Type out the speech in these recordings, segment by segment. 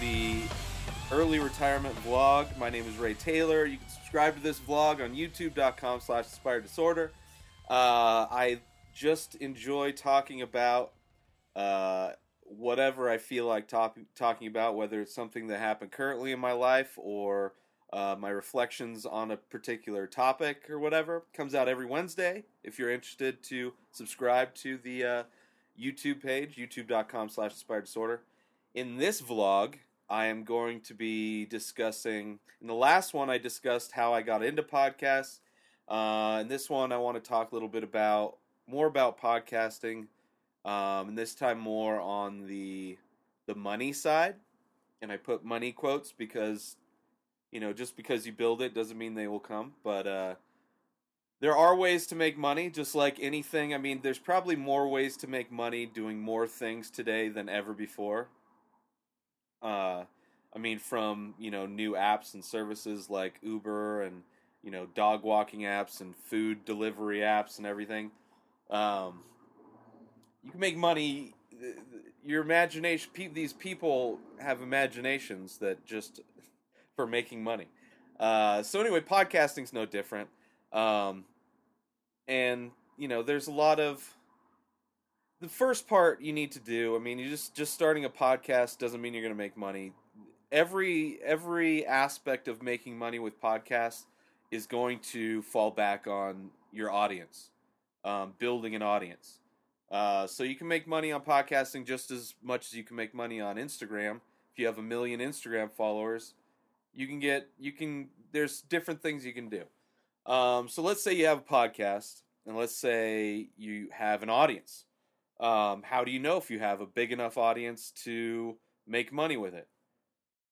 The early retirement vlog. My name is Ray Taylor. You can subscribe to this vlog on youtube.com slash inspired disorder. Uh, I just enjoy talking about uh, whatever I feel like talk- talking about, whether it's something that happened currently in my life or uh, my reflections on a particular topic or whatever. Comes out every Wednesday. If you're interested to subscribe to the uh, YouTube page, youtube.com slash inspired disorder in this vlog, I am going to be discussing. In the last one, I discussed how I got into podcasts. Uh, in this one, I want to talk a little bit about more about podcasting, um, and this time more on the the money side. And I put money quotes because, you know, just because you build it doesn't mean they will come. But uh, there are ways to make money, just like anything. I mean, there's probably more ways to make money doing more things today than ever before. Uh, I mean, from you know new apps and services like Uber and you know dog walking apps and food delivery apps and everything. Um, you can make money. Your imagination. These people have imaginations that just for making money. Uh, so anyway, podcasting's no different. Um, and you know, there's a lot of the first part you need to do. I mean, you just just starting a podcast doesn't mean you're going to make money. Every every aspect of making money with podcasts is going to fall back on your audience, um, building an audience. Uh, so you can make money on podcasting just as much as you can make money on Instagram. If you have a million Instagram followers, you can get you can. There's different things you can do. Um, so let's say you have a podcast, and let's say you have an audience. Um, how do you know if you have a big enough audience to make money with it?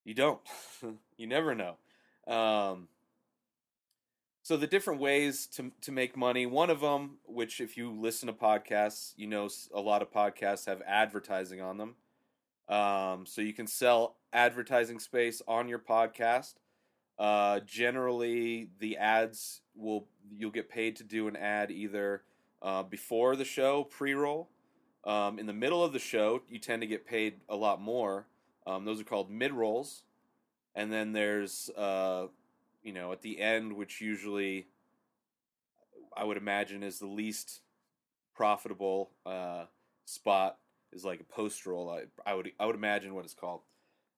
You don't. you never know. Um, so the different ways to to make money. One of them, which if you listen to podcasts, you know a lot of podcasts have advertising on them. Um, so you can sell advertising space on your podcast. Uh, generally, the ads will you'll get paid to do an ad either uh, before the show, pre-roll. Um, in the middle of the show, you tend to get paid a lot more. Um, those are called mid rolls, and then there's uh, you know at the end, which usually I would imagine is the least profitable uh, spot is like a post roll. I, I would I would imagine what it's called.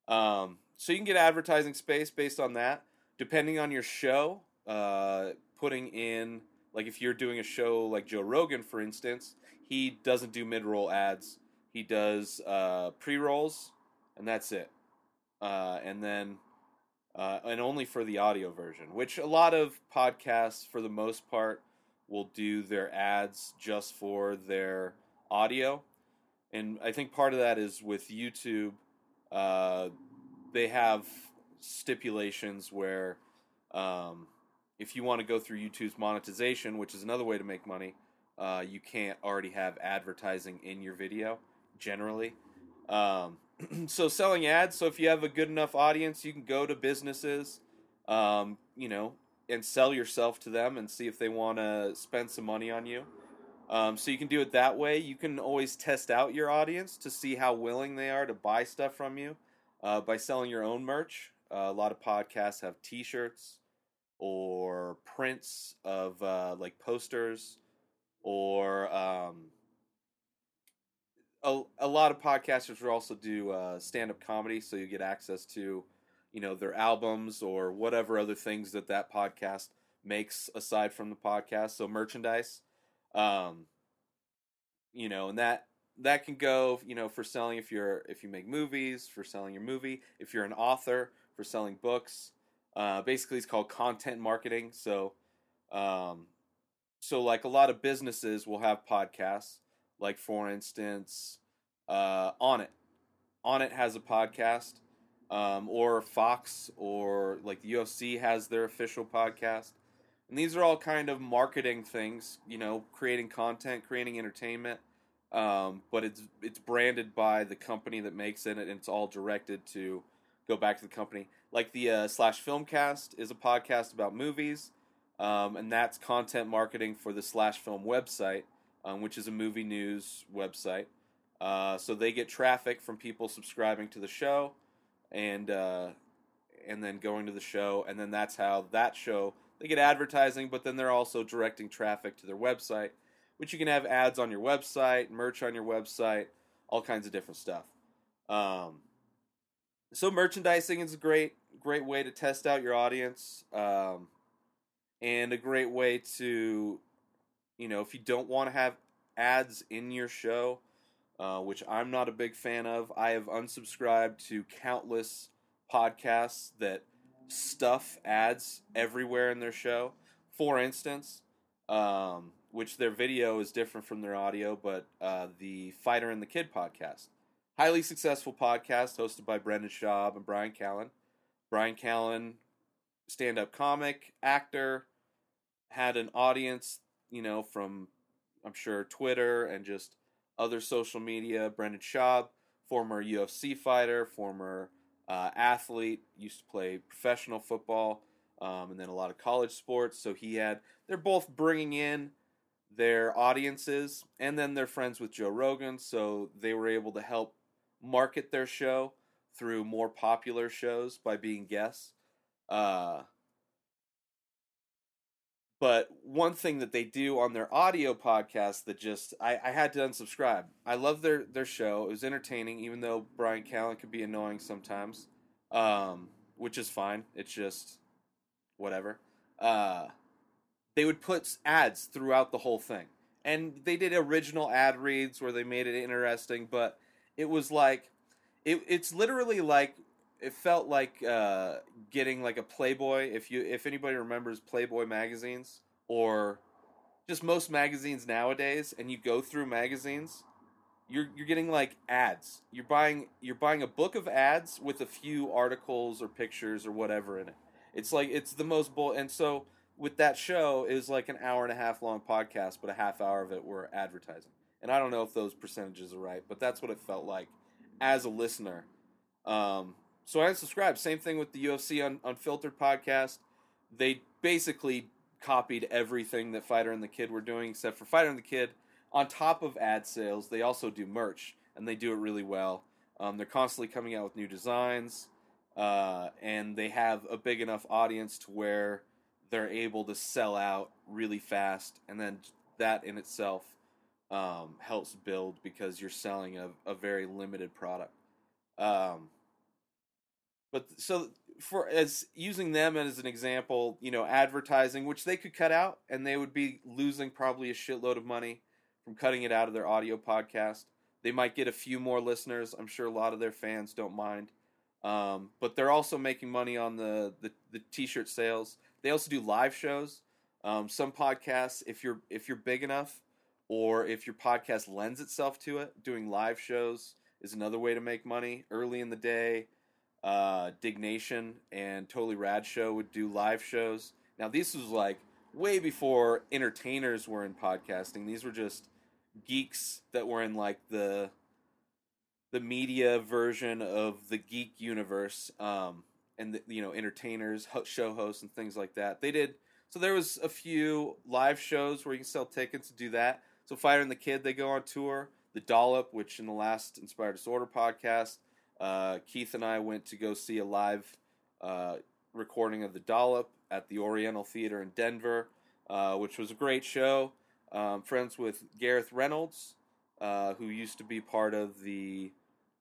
Um, so you can get advertising space based on that, depending on your show. Uh, putting in like if you're doing a show like Joe Rogan, for instance, he doesn't do mid roll ads. He does uh, pre rolls, and that's it. Uh, and then uh, and only for the audio version, which a lot of podcasts, for the most part, will do their ads just for their audio. And I think part of that is with YouTube, uh, they have stipulations where um, if you want to go through YouTube's monetization, which is another way to make money, uh, you can't already have advertising in your video generally. Um, so selling ads. So if you have a good enough audience, you can go to businesses, um, you know, and sell yourself to them and see if they want to spend some money on you. Um, so you can do it that way. You can always test out your audience to see how willing they are to buy stuff from you uh, by selling your own merch. Uh, a lot of podcasts have T-shirts or prints of uh, like posters or um, a, a lot of podcasters will also do uh, stand-up comedy so you get access to you know their albums or whatever other things that that podcast makes aside from the podcast. So merchandise um, you know and that that can go you know for selling if you're if you make movies for selling your movie if you're an author for selling books. Uh, basically it's called content marketing. So um, so like a lot of businesses will have podcasts like for instance uh, Onnit on it has a podcast, um, or Fox or like the UFC has their official podcast. And these are all kind of marketing things, you know, creating content, creating entertainment. Um, but it's it's branded by the company that makes it, and it's all directed to go back to the company. Like the uh, Slash Filmcast is a podcast about movies, um, and that's content marketing for the Slash Film website, um, which is a movie news website. Uh, so they get traffic from people subscribing to the show, and uh, and then going to the show, and then that's how that show they get advertising, but then they're also directing traffic to their website, which you can have ads on your website, merch on your website, all kinds of different stuff. Um, so merchandising is a great great way to test out your audience, um, and a great way to, you know, if you don't want to have ads in your show, uh, which I'm not a big fan of, I have unsubscribed to countless podcasts that stuff ads everywhere in their show. For instance, um, which their video is different from their audio, but uh, the Fighter and the Kid podcast. Highly successful podcast hosted by Brendan Schaub and Bryan Callen. Bryan Callen, stand up comic, actor, had an audience, you know, from I'm sure Twitter and just other social media. Brendan Schaub, former UFC fighter, former uh, athlete, used to play professional football, um, and then a lot of college sports. So he had, they're both bringing in their audiences, and then they're friends with Joe Rogan, so they were able to help market their show through more popular shows by being guests. Uh, but one thing that they do on their audio podcast that just I, I had to unsubscribe. I love their their show. It was entertaining, even though Bryan Callen could be annoying sometimes, um, which is fine. It's just whatever. Uh, they would put ads throughout the whole thing, and they did original ad reads where they made it interesting. But it was like it, it's literally like it felt like uh, getting like a Playboy. If you if anybody remembers Playboy magazines or just most magazines nowadays, and you go through magazines, you're you're getting like ads. You're buying you're buying a book of ads with a few articles or pictures or whatever in it. It's like it's the most bull. And so with that show, it was like an hour and a half long podcast, but a half hour of it were advertising. And I don't know if those percentages are right, but that's what it felt like as a listener. Um, so I unsubscribed. Same thing with the UFC un- Unfiltered podcast. They basically copied everything that Fighter and the Kid were doing, except for Fighter and the Kid. On top of ad sales, they also do merch, and they do it really well. Um, they're constantly coming out with new designs, uh, and they have a big enough audience to where they're able to sell out really fast, and then that in itself um, helps build because you're selling a, a very limited product. Um, but so for as using them as an example, you know, advertising, which they could cut out, and they would be losing probably a shitload of money from cutting it out of their audio podcast. They might get a few more listeners. I'm sure a lot of their fans don't mind. Um, but they're also making money on the, the, the t-shirt sales. They also do live shows. Um, some podcasts, if you're if you're big enough, or if your podcast lends itself to it, doing live shows is another way to make money early in the day uh, Diggnation and Totally Rad Show would do live shows. Now, this was like way before entertainers were in podcasting. These were just geeks that were in like the the media version of the geek universe, um, and the, you know, entertainers, show hosts, and things like that. They did so. There was a few live shows where you can sell tickets to do that. So, Fighter and the Kid they go on tour. The Dollop, which in the last Inspired Disorder podcast uh, Keith and I went to go see a live uh, recording of The Dollop at the Oriental Theater in Denver, uh, which was a great show. Um, friends with Gareth Reynolds, uh, who used to be part of the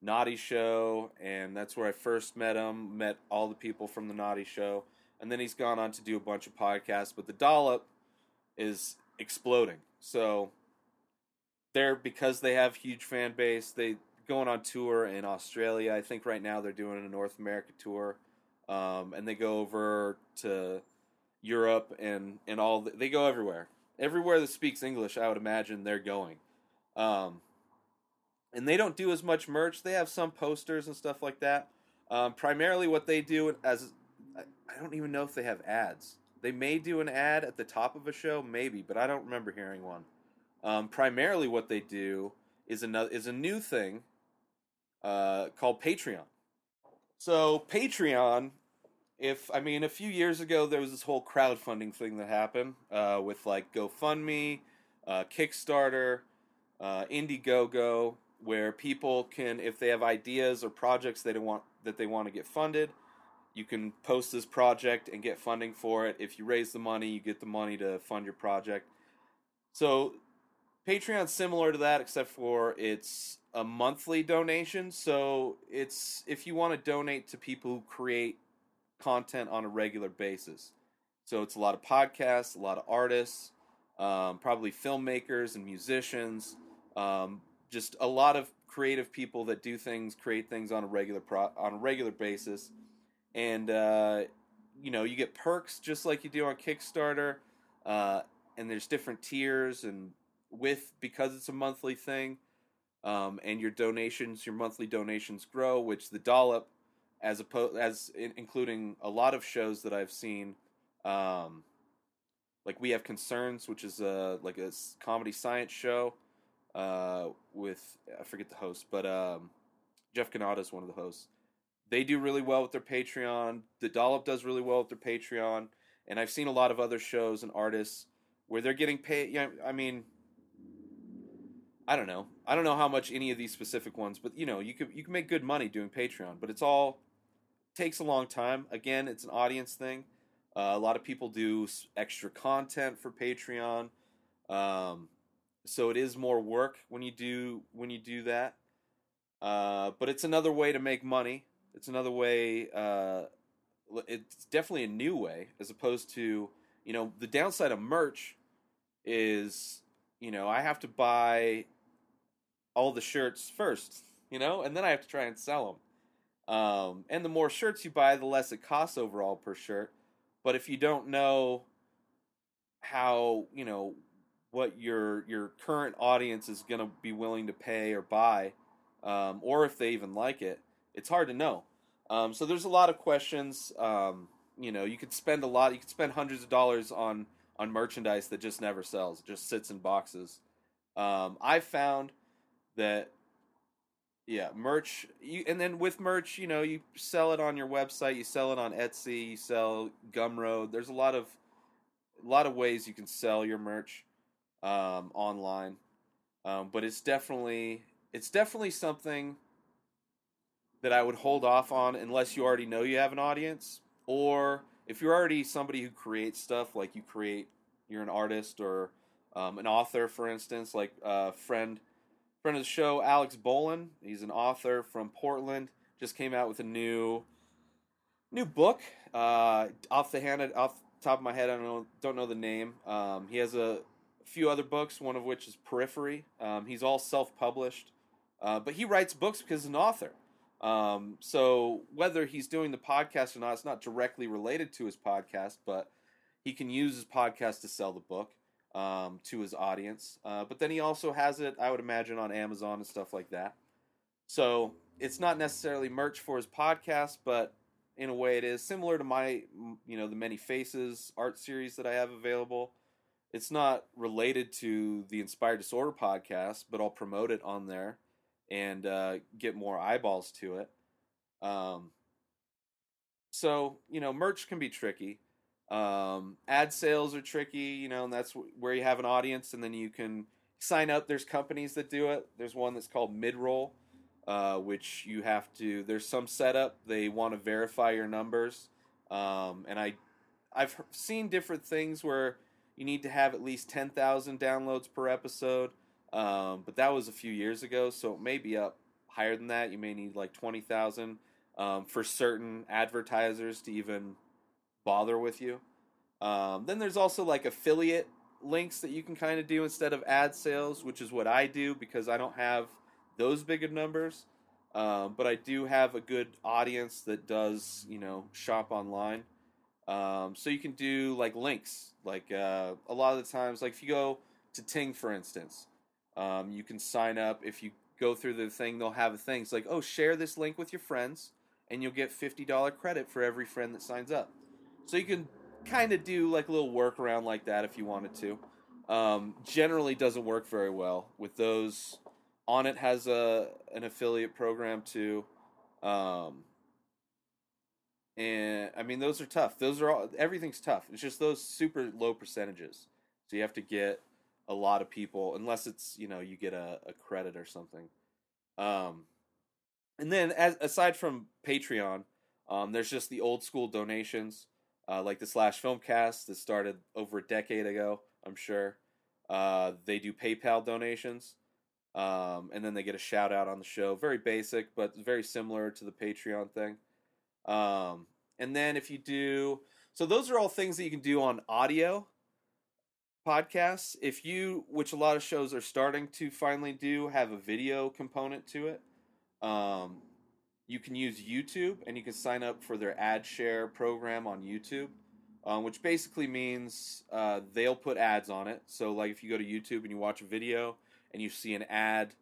Naughty Show, and that's where I first met him. Met all the people from the Naughty Show, and then he's gone on to do a bunch of podcasts. But The Dollop is exploding. So they're because they have huge fan base. They going on tour in Australia. I think right now they're doing a North America tour, um, and they go over to Europe and and all. The, they go everywhere, everywhere that speaks English. I would imagine they're going. Um, and they don't do as much merch. They have some posters and stuff like that. Um, primarily, what they do as I, I don't even know if they have ads. They may do an ad at the top of a show, maybe, but I don't remember hearing one. Um, primarily, what they do is another is a new thing uh, called Patreon. So Patreon, if I mean, a few years ago there was this whole crowdfunding thing that happened uh, with like GoFundMe, uh, Kickstarter, uh, Indiegogo, where people can, if they have ideas or projects they don't want that they want to get funded, you can post this project and get funding for it. If you raise the money, you get the money to fund your project. So Patreon's similar to that, except for it's a monthly donation. So it's if you want to donate to people who create content on a regular basis. So it's a lot of podcasts, a lot of artists, um, probably filmmakers and musicians, um, just a lot of creative people that do things, create things on a regular pro- on a regular basis, and uh, you know you get perks just like you do on Kickstarter, uh, and there's different tiers and with because it's a monthly thing, um, and your donations, your monthly donations grow, which the dollop, as opposed as in, including a lot of shows that I've seen. Um, like we have concerns, which is a like a comedy science show uh, with I forget the host, but um, Jeff Cannata is one of the hosts. They do really well with their Patreon. The Dollop does really well with their Patreon, and I've seen a lot of other shows and artists where they're getting paid. Yeah, I mean, I don't know. I don't know how much any of these specific ones, but you know, you could you can make good money doing Patreon, but it's all takes a long time. Again, it's an audience thing. Uh, a lot of people do extra content for Patreon. Um, so it is more work when you do when you do that. Uh, but it's another way to make money. It's another way. Uh, it's definitely a new way, as opposed to you know the downside of merch is you know I have to buy all the shirts first, you know, and then I have to try and sell them. Um, and the more shirts you buy, the less it costs overall per shirt. But if you don't know how you know what your your current audience is going to be willing to pay or buy, um, or if they even like it. It's hard to know. Um, so there's a lot of questions. Um, you know, you could spend a lot. You could spend hundreds of dollars on on merchandise that just never sells. Just sits in boxes. Um, I found that yeah, merch. You, and then with merch, you know, you sell it on your website, you sell it on Etsy, you sell Gumroad. There's a lot of a lot of ways you can sell your merch um, online. Um, but it's definitely it's definitely something that I would hold off on unless you already know you have an audience, or if you're already somebody who creates stuff, like you create, you're an artist or um, an author, for instance, like a uh, friend friend of the show, Alex Bolin. He's an author from Portland. Just came out with a new new book. Uh, off the hand, off the top of my head, I don't know don't know the name. Um, he has a few other books, one of which is Periphery. Um, he's all self published, uh, but he writes books because he's an author. Um, so whether he's doing the podcast or not, it's not directly related to his podcast, but he can use his podcast to sell the book um, to his audience. Uh, but then he also has it, I would imagine, on Amazon and stuff like that. So it's not necessarily merch for his podcast, but in a way it is similar to my, you know, the Many Faces art series that I have available it's not related to the Inspired Disorder podcast, but I'll promote it on there and uh, get more eyeballs to it. Um, so you know, merch can be tricky. Um, ad sales are tricky, you know, and that's where you have an audience, and then you can sign up. There's companies that do it. There's one that's called Midroll, uh, which you have to. There's some setup. They want to verify your numbers, um, and I, I've seen different things where you need to have at least 10,000 downloads per episode. Um, but that was a few years ago, so it may be up higher than that. You may need like 20,000 um, for certain advertisers to even bother with you. Um, then there's also like affiliate links that you can kind of do instead of ad sales, which is what I do because I don't have those big of numbers. Um, but I do have a good audience that does, you know, shop online. Um, so you can do like links, like uh, a lot of the times, like if you go to Ting, for instance, um, you can sign up if you go through the thing, they'll have a thing. It's like, oh, share this link with your friends, and you'll get fifty dollar credit for every friend that signs up. So you can kind of do like a little workaround like that if you wanted to. Um, generally, doesn't work very well with those. Onnit has a an affiliate program too. Um, and I mean those are tough. Those are all everything's tough. It's just those super low percentages. So you have to get a lot of people, unless it's you know you get a, a credit or something. Um, and then as aside from Patreon, um, there's just the old school donations, uh, like the Slash Filmcast that started over a decade ago. I'm sure uh, they do PayPal donations, um, and then they get a shout out on the show. Very basic, but very similar to the Patreon thing. Um, and then if you do, so those are all things that you can do on audio podcasts. If you, which a lot of shows are starting to finally do, have a video component to it. Um, you can use YouTube and you can sign up for their ad share program on YouTube, um, which basically means uh, they'll put ads on it. So, like if you go to YouTube and you watch a video and you see an ad,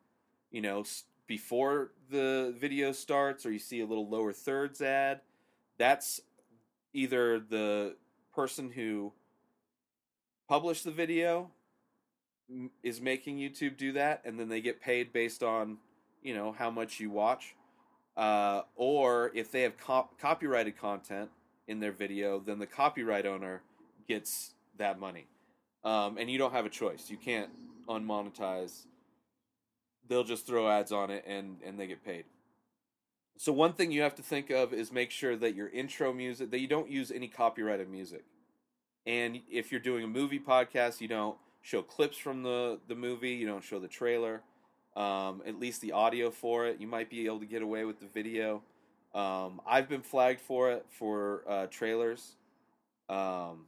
you know, before the video starts, or you see a little lower thirds ad, that's either the person who published the video is making YouTube do that, and then they get paid based on you know how much you watch, uh, or if they have cop- copyrighted content in their video, then the copyright owner gets that money, um, and you don't have a choice. You can't unmonetize. They'll just throw ads on it, and and they get paid. So one thing you have to think of is make sure that your intro music that you don't use any copyrighted music. And if you're doing a movie podcast, you don't show clips from the the movie, you don't show the trailer, um, at least the audio for it. You might be able to get away with the video. Um, I've been flagged for it for uh, trailers, um,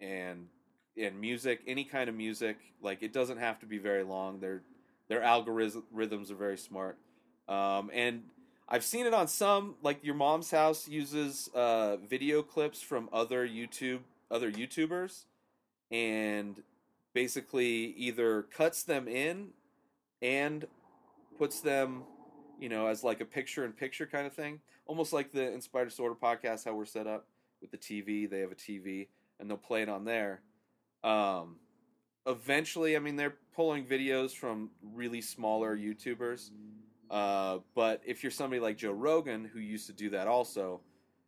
and and music, any kind of music. Like it doesn't have to be very long. Their their algorithms are very smart, um, and I've seen it on some, like your mom's house uses uh, video clips from other YouTube, other YouTubers, and basically either cuts them in and puts them, you know, as like a picture-in-picture kind of thing, almost like the Inspired Disorder podcast. How we're set up with the TV, they have a TV, and they'll play it on there. Um, eventually, I mean, they're pulling videos from really smaller YouTubers uh, but if you're somebody like Joe Rogan who used to do that also,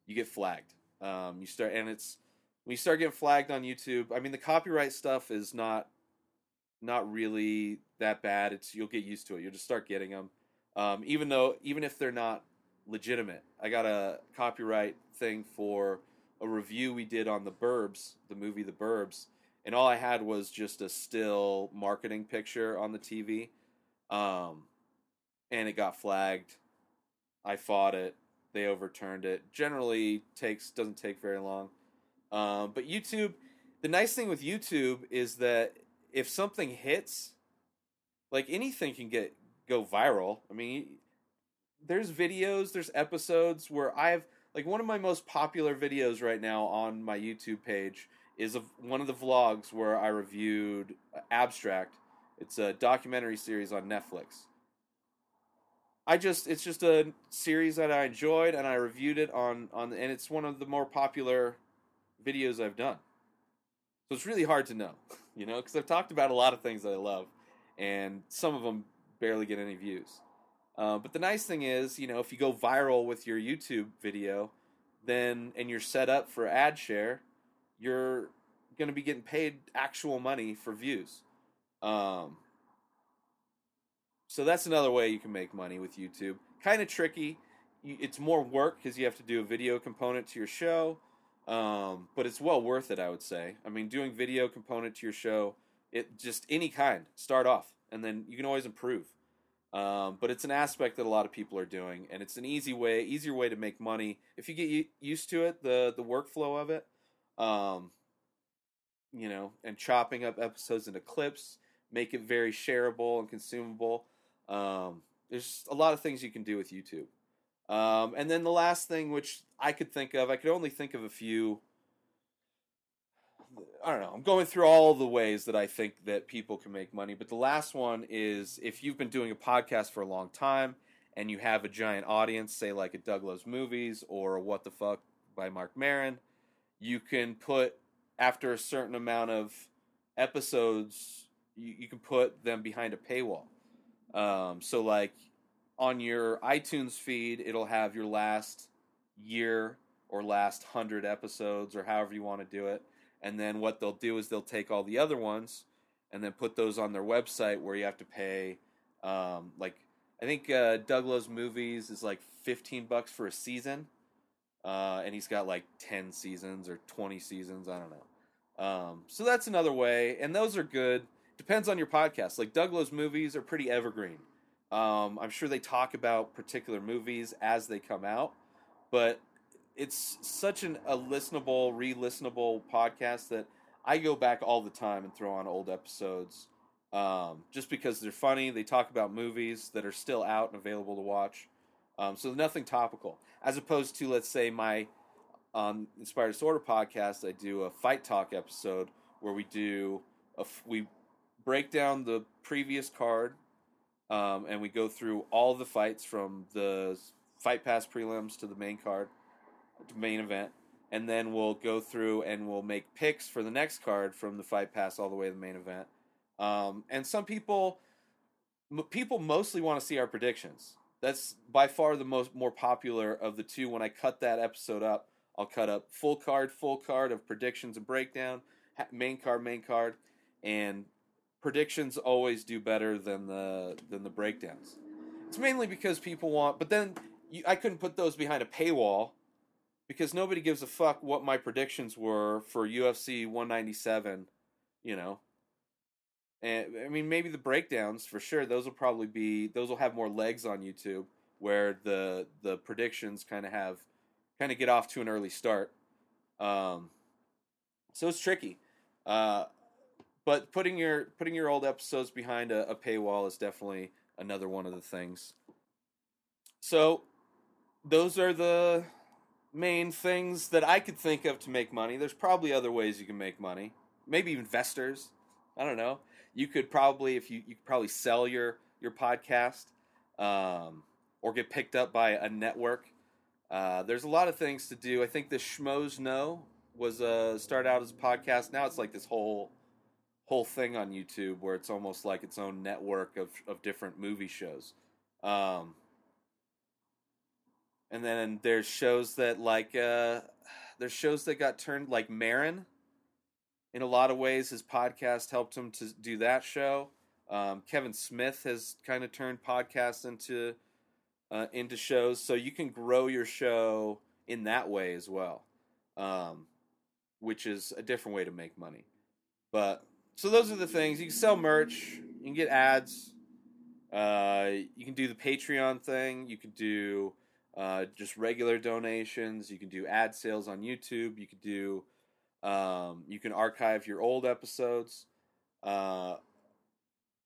you get flagged. Um, you start and it's when you start getting flagged on YouTube. I mean, the copyright stuff is not not really that bad. It's you'll get used to it. You'll just start getting them, um, even though even if they're not legitimate. I got a copyright thing for a review we did on The Burbs, the movie The Burbs, and all I had was just a still marketing picture on the TV. Um, and it got flagged. I fought it. They overturned it. Generally takes doesn't take very long. Um, but YouTube, the nice thing with YouTube is that if something hits, like anything can get go viral. I mean, there's videos, there's episodes where I've like one of my most popular videos right now on my YouTube page is of one of the vlogs where I reviewed uh, Abstract. It's a documentary series on Netflix. I just it's just a series that I enjoyed and I reviewed it on on and it's one of the more popular videos I've done. So it's really hard to know, you know, because I've talked about a lot of things that I love, and some of them barely get any views. Uh, but the nice thing is, you know, if you go viral with your YouTube video, then and you're set up for ad share, you're going to be getting paid actual money for views. Um, so that's another way you can make money with YouTube. Kind of tricky. It's more work because you have to do a video component to your show, um, but it's well worth it. I would say. I mean, doing video component to your show, it just any kind. Start off, and then you can always improve. Um, but it's an aspect that a lot of people are doing, and it's an easy way, easier way to make money if you get used to it. The the workflow of it, um, you know, and chopping up episodes into clips, make it very shareable and consumable. Um, there's a lot of things you can do with YouTube. Um, and then the last thing, which I could think of, I could only think of a few I don't know. I'm going through all the ways that I think that people can make money, but the last one is if you've been doing a podcast for a long time and you have a giant audience, say like a Doug Loves Movies or What the Fuck by Marc Maron, you can put after a certain amount of episodes, you, you can put them behind a paywall. Um, so like on your iTunes feed, it'll have your last year or last hundred episodes or however you want to do it. And then what they'll do is they'll take all the other ones and then put those on their website where you have to pay um, like I think uh, Doug Loves Movies is like fifteen bucks for a season, uh, and he's got like ten seasons or twenty seasons. I don't know. Um, so that's another way, and those are good. Depends on your podcast. Like Doug Loves Movies are pretty evergreen. Um, I'm sure they talk about particular movies as they come out, but it's such an, a listenable, re-listenable podcast that I go back all the time and throw on old episodes, um, just because they're funny. They talk about movies that are still out and available to watch, um, so nothing topical. As opposed to, let's say, my on Inspired Disorder podcast, I do a fight talk episode where we do a, we break down the previous card, um, and we go through all the fights from the fight pass prelims to the main card main event, and then we'll go through and we'll make picks for the next card from the fight pass all the way to the main event. Um, and some people, m- people mostly want to see our predictions. That's by far the most more popular of the two. When I cut that episode up, I'll cut up full card, full card of predictions and breakdown, ha- main card, main card, and predictions always do better than the than the breakdowns. It's mainly because people want, but then you, I couldn't put those behind a paywall because nobody gives a fuck what my predictions were for UFC 197, you know. And I mean maybe the breakdowns for sure those will probably be those will have more legs on YouTube where the the predictions kind of have kind of get off to an early start. Um so it's tricky. Uh but putting your putting your old episodes behind a, a paywall is definitely another one of the things. So those are the main things that I could think of to make money. There's probably other ways you can make money. Maybe investors. I don't know. You could probably if you you could probably sell your your podcast um, or get picked up by a network. Uh, there's a lot of things to do. I think the Schmoes Know was uh, start out as a podcast. Now it's like this whole whole thing on YouTube where it's almost like its own network of of different movie shows. Um, and then there's shows that like uh, there's shows that got turned like Maron. In a lot of ways, his podcast helped him to do that show. Um, Kevin Smith has kind of turned podcasts into uh, into shows, so you can grow your show in that way as well, um, which is a different way to make money. But so those are the things you can sell merch, you can get ads, uh, you can do the Patreon thing, you can do uh, just regular donations. You can do ad sales on YouTube. You could do, um, you can archive your old episodes. Uh,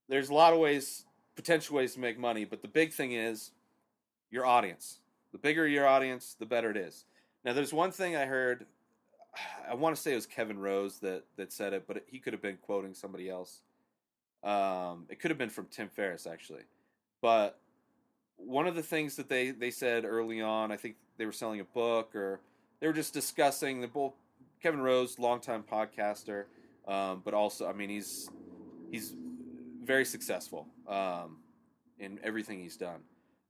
there's a lot of ways, potential ways to make money, but the big thing is your audience. The bigger your audience, the better it is. Now, there's one thing I heard. I want to say it was Kevin Rose that that said it, but he could have been quoting somebody else. Um, it could have been from Tim Ferriss actually, but one of the things that they they said early on, I think they were selling a book or they were just discussing the both Kevin Rose, longtime podcaster, um, but also I mean he's he's very successful um, in everything he's done.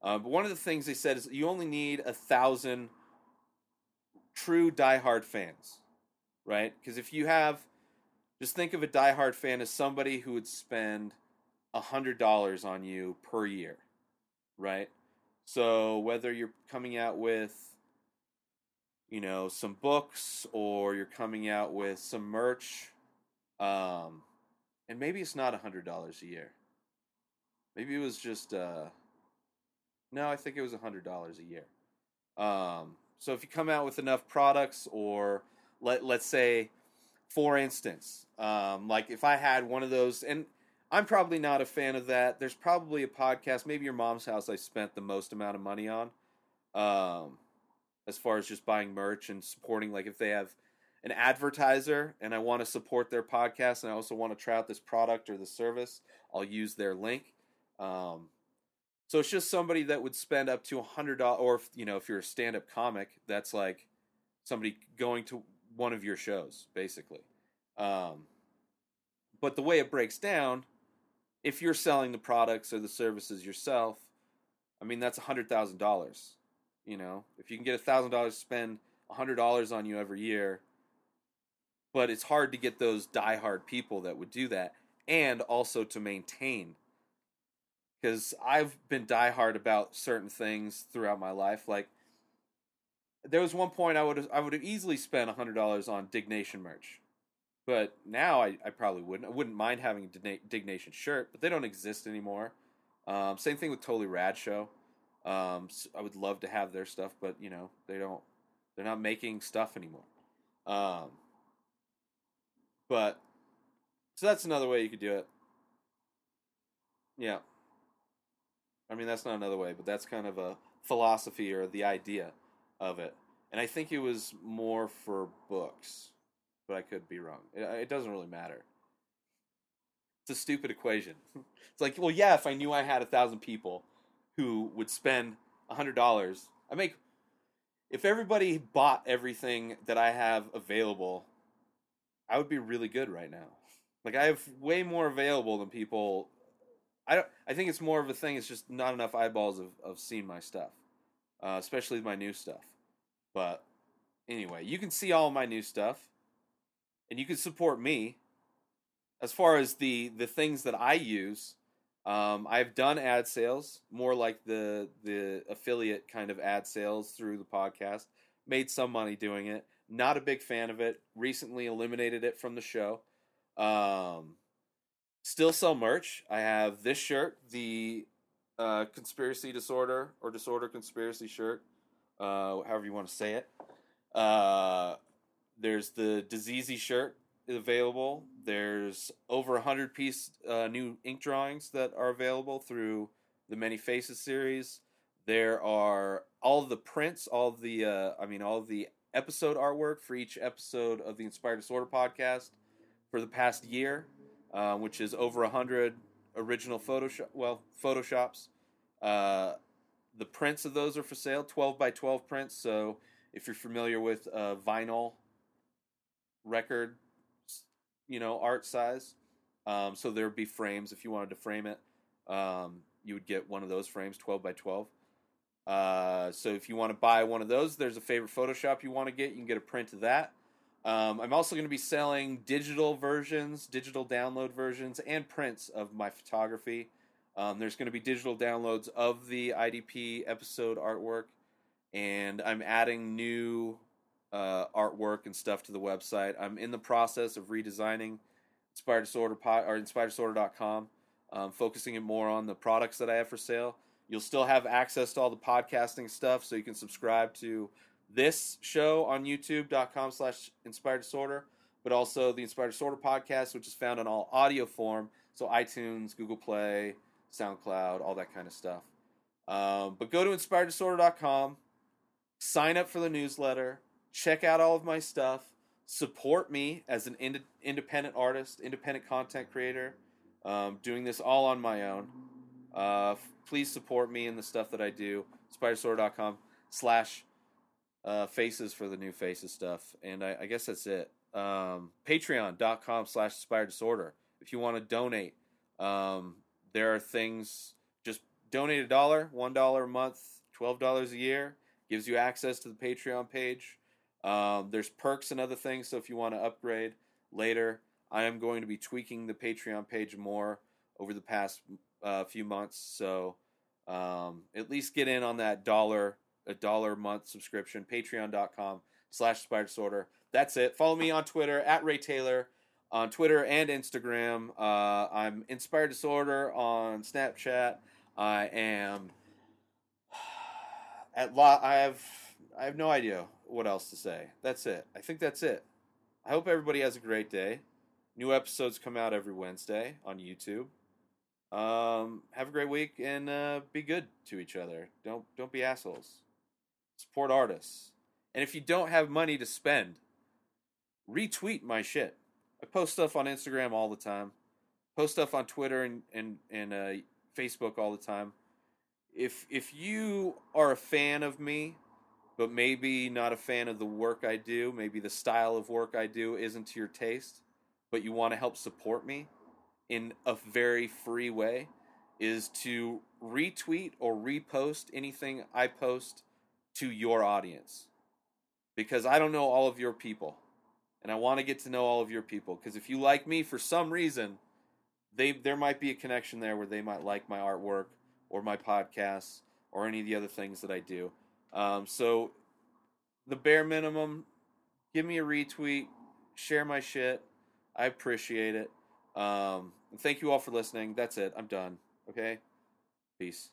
Uh, but one of the things they said is you only need a thousand true diehard fans, right? Because if you have, just think of a diehard fan as somebody who would spend a hundred dollars on you per year right? So whether you're coming out with you know some books or you're coming out with some merch um and maybe it's not a hundred dollars a year maybe it was just uh no i think it was a hundred dollars a year um so if you come out with enough products or let let's say for instance um like if i had one of those and I'm probably not a fan of that. There's probably a podcast, maybe your mom's house, I spent the most amount of money on, um, as far as just buying merch and supporting. Like if they have an advertiser and I want to support their podcast and I also want to try out this product or the service, I'll use their link. Um, so it's just somebody that would spend up to a hundred dollars, or if, you know, if you're a stand-up comic, that's like somebody going to one of your shows, basically. Um, but the way it breaks down, if you're selling the products or the services yourself, I mean that's hundred thousand dollars. You know, if you can get thousand dollars, to spend hundred dollars on you every year. But it's hard to get those diehard people that would do that, and also to maintain. Because I've been diehard about certain things throughout my life. Like there was one point I would I would have easily spent hundred dollars on Diggnation merch, but now I, I probably wouldn't. I wouldn't mind having a Diggnation shirt, but they don't exist anymore. Um, same thing with Totally Rad Show. Um, so I would love to have their stuff, but you know they don't. They're not making stuff anymore. Um, but so that's another way you could do it. Yeah. I mean that's not another way, but that's kind of a philosophy or the idea of it. And I think it was more for books, but I could be wrong. It, it doesn't really matter. It's a stupid equation. it's like, well, yeah, if I knew I had a thousand people who would spend a hundred dollars, I make. If everybody bought everything that I have available, I would be really good right now. Like I have way more available than people. I don't. I think it's more of a thing. It's just not enough eyeballs of of seeing my stuff, uh, especially my new stuff. But anyway, you can see all my new stuff, and you can support me. As far as the the things that I use, um, I've done ad sales, more like the the affiliate kind of ad sales through the podcast. Made some money doing it. Not a big fan of it. Recently eliminated it from the show. Um, still sell merch. I have this shirt, the uh, conspiracy disorder or disorder conspiracy shirt uh, however you want to say it. Uh, there's the Diseasy shirt available. There's over a hundred piece uh, new ink drawings that are available through the Many Faces series. There are all the prints, all the uh, I mean, all the episode artwork for each episode of the Inspired Disorder podcast for the past year, uh, which is over a hundred original Photoshop well photoshops. Uh, the prints of those are for sale 12 by 12 prints so if you're familiar with uh, vinyl record you know art size. Um, so there would be frames if you wanted to frame it. Um, you would get one of those frames 12 by 12 uh, so if you want to buy one of those there's a favorite photoshop you want to get. You can get a print of that. Um, i'm also going to be selling digital versions digital download versions and prints of my photography. Um, there's going to be digital downloads of the IDP episode artwork, and I'm adding new uh, artwork and stuff to the website. I'm in the process of redesigning Inspired Disorder or InspiredDisorder.com, um, focusing it more on the products that I have for sale. You'll still have access to all the podcasting stuff, so you can subscribe to this show on YouTube.com slash Inspired Disorder, but also the Inspired Disorder podcast, which is found on all audio form, so iTunes, Google Play, SoundCloud, all that kind of stuff. Um, but go to inspireddisorder.com, sign up for the newsletter, check out all of my stuff, support me as an ind- independent artist, independent content creator, um, doing this all on my own. Uh, f- please support me in the stuff that I do. Inspireddisorder.com slash uh, faces for the new faces stuff. And I, I guess that's it. Um, Patreon.com slash inspired disorder. If you want to donate, um, there are things just donate a dollar, one dollar a month, twelve dollars a year gives you access to the Patreon page. Um, there's perks and other things, so if you want to upgrade later, I am going to be tweaking the Patreon page more over the past uh, few months. So um, at least get in on that dollar a dollar a month subscription. Patreon.com slash Disorder. That's it. Follow me on Twitter at Ray Taylor on Twitter and Instagram. Uh, I'm Inspired Disorder on Snapchat. I am at law. I have I have no idea what else to say. That's it. I think that's it. I hope everybody has a great day. New episodes come out every Wednesday on YouTube. Um, have a great week and uh, be good to each other. Don't don't be assholes. Support artists. And if you don't have money to spend, retweet my shit. I post stuff on Instagram all the time, post stuff on Twitter and and and uh, Facebook all the time. If if you are a fan of me, but maybe not a fan of the work I do, maybe the style of work I do isn't to your taste, but you want to help support me in a very free way, is to retweet or repost anything I post to your audience. Because I don't know all of your people. And I want to get to know all of your people. Because if you like me for some reason, they there might be a connection there where they might like my artwork or my podcasts or any of the other things that I do. Um, so the bare minimum, give me a retweet, share my shit. I appreciate it. Um, thank you all for listening. That's it. I'm done. Okay? Peace.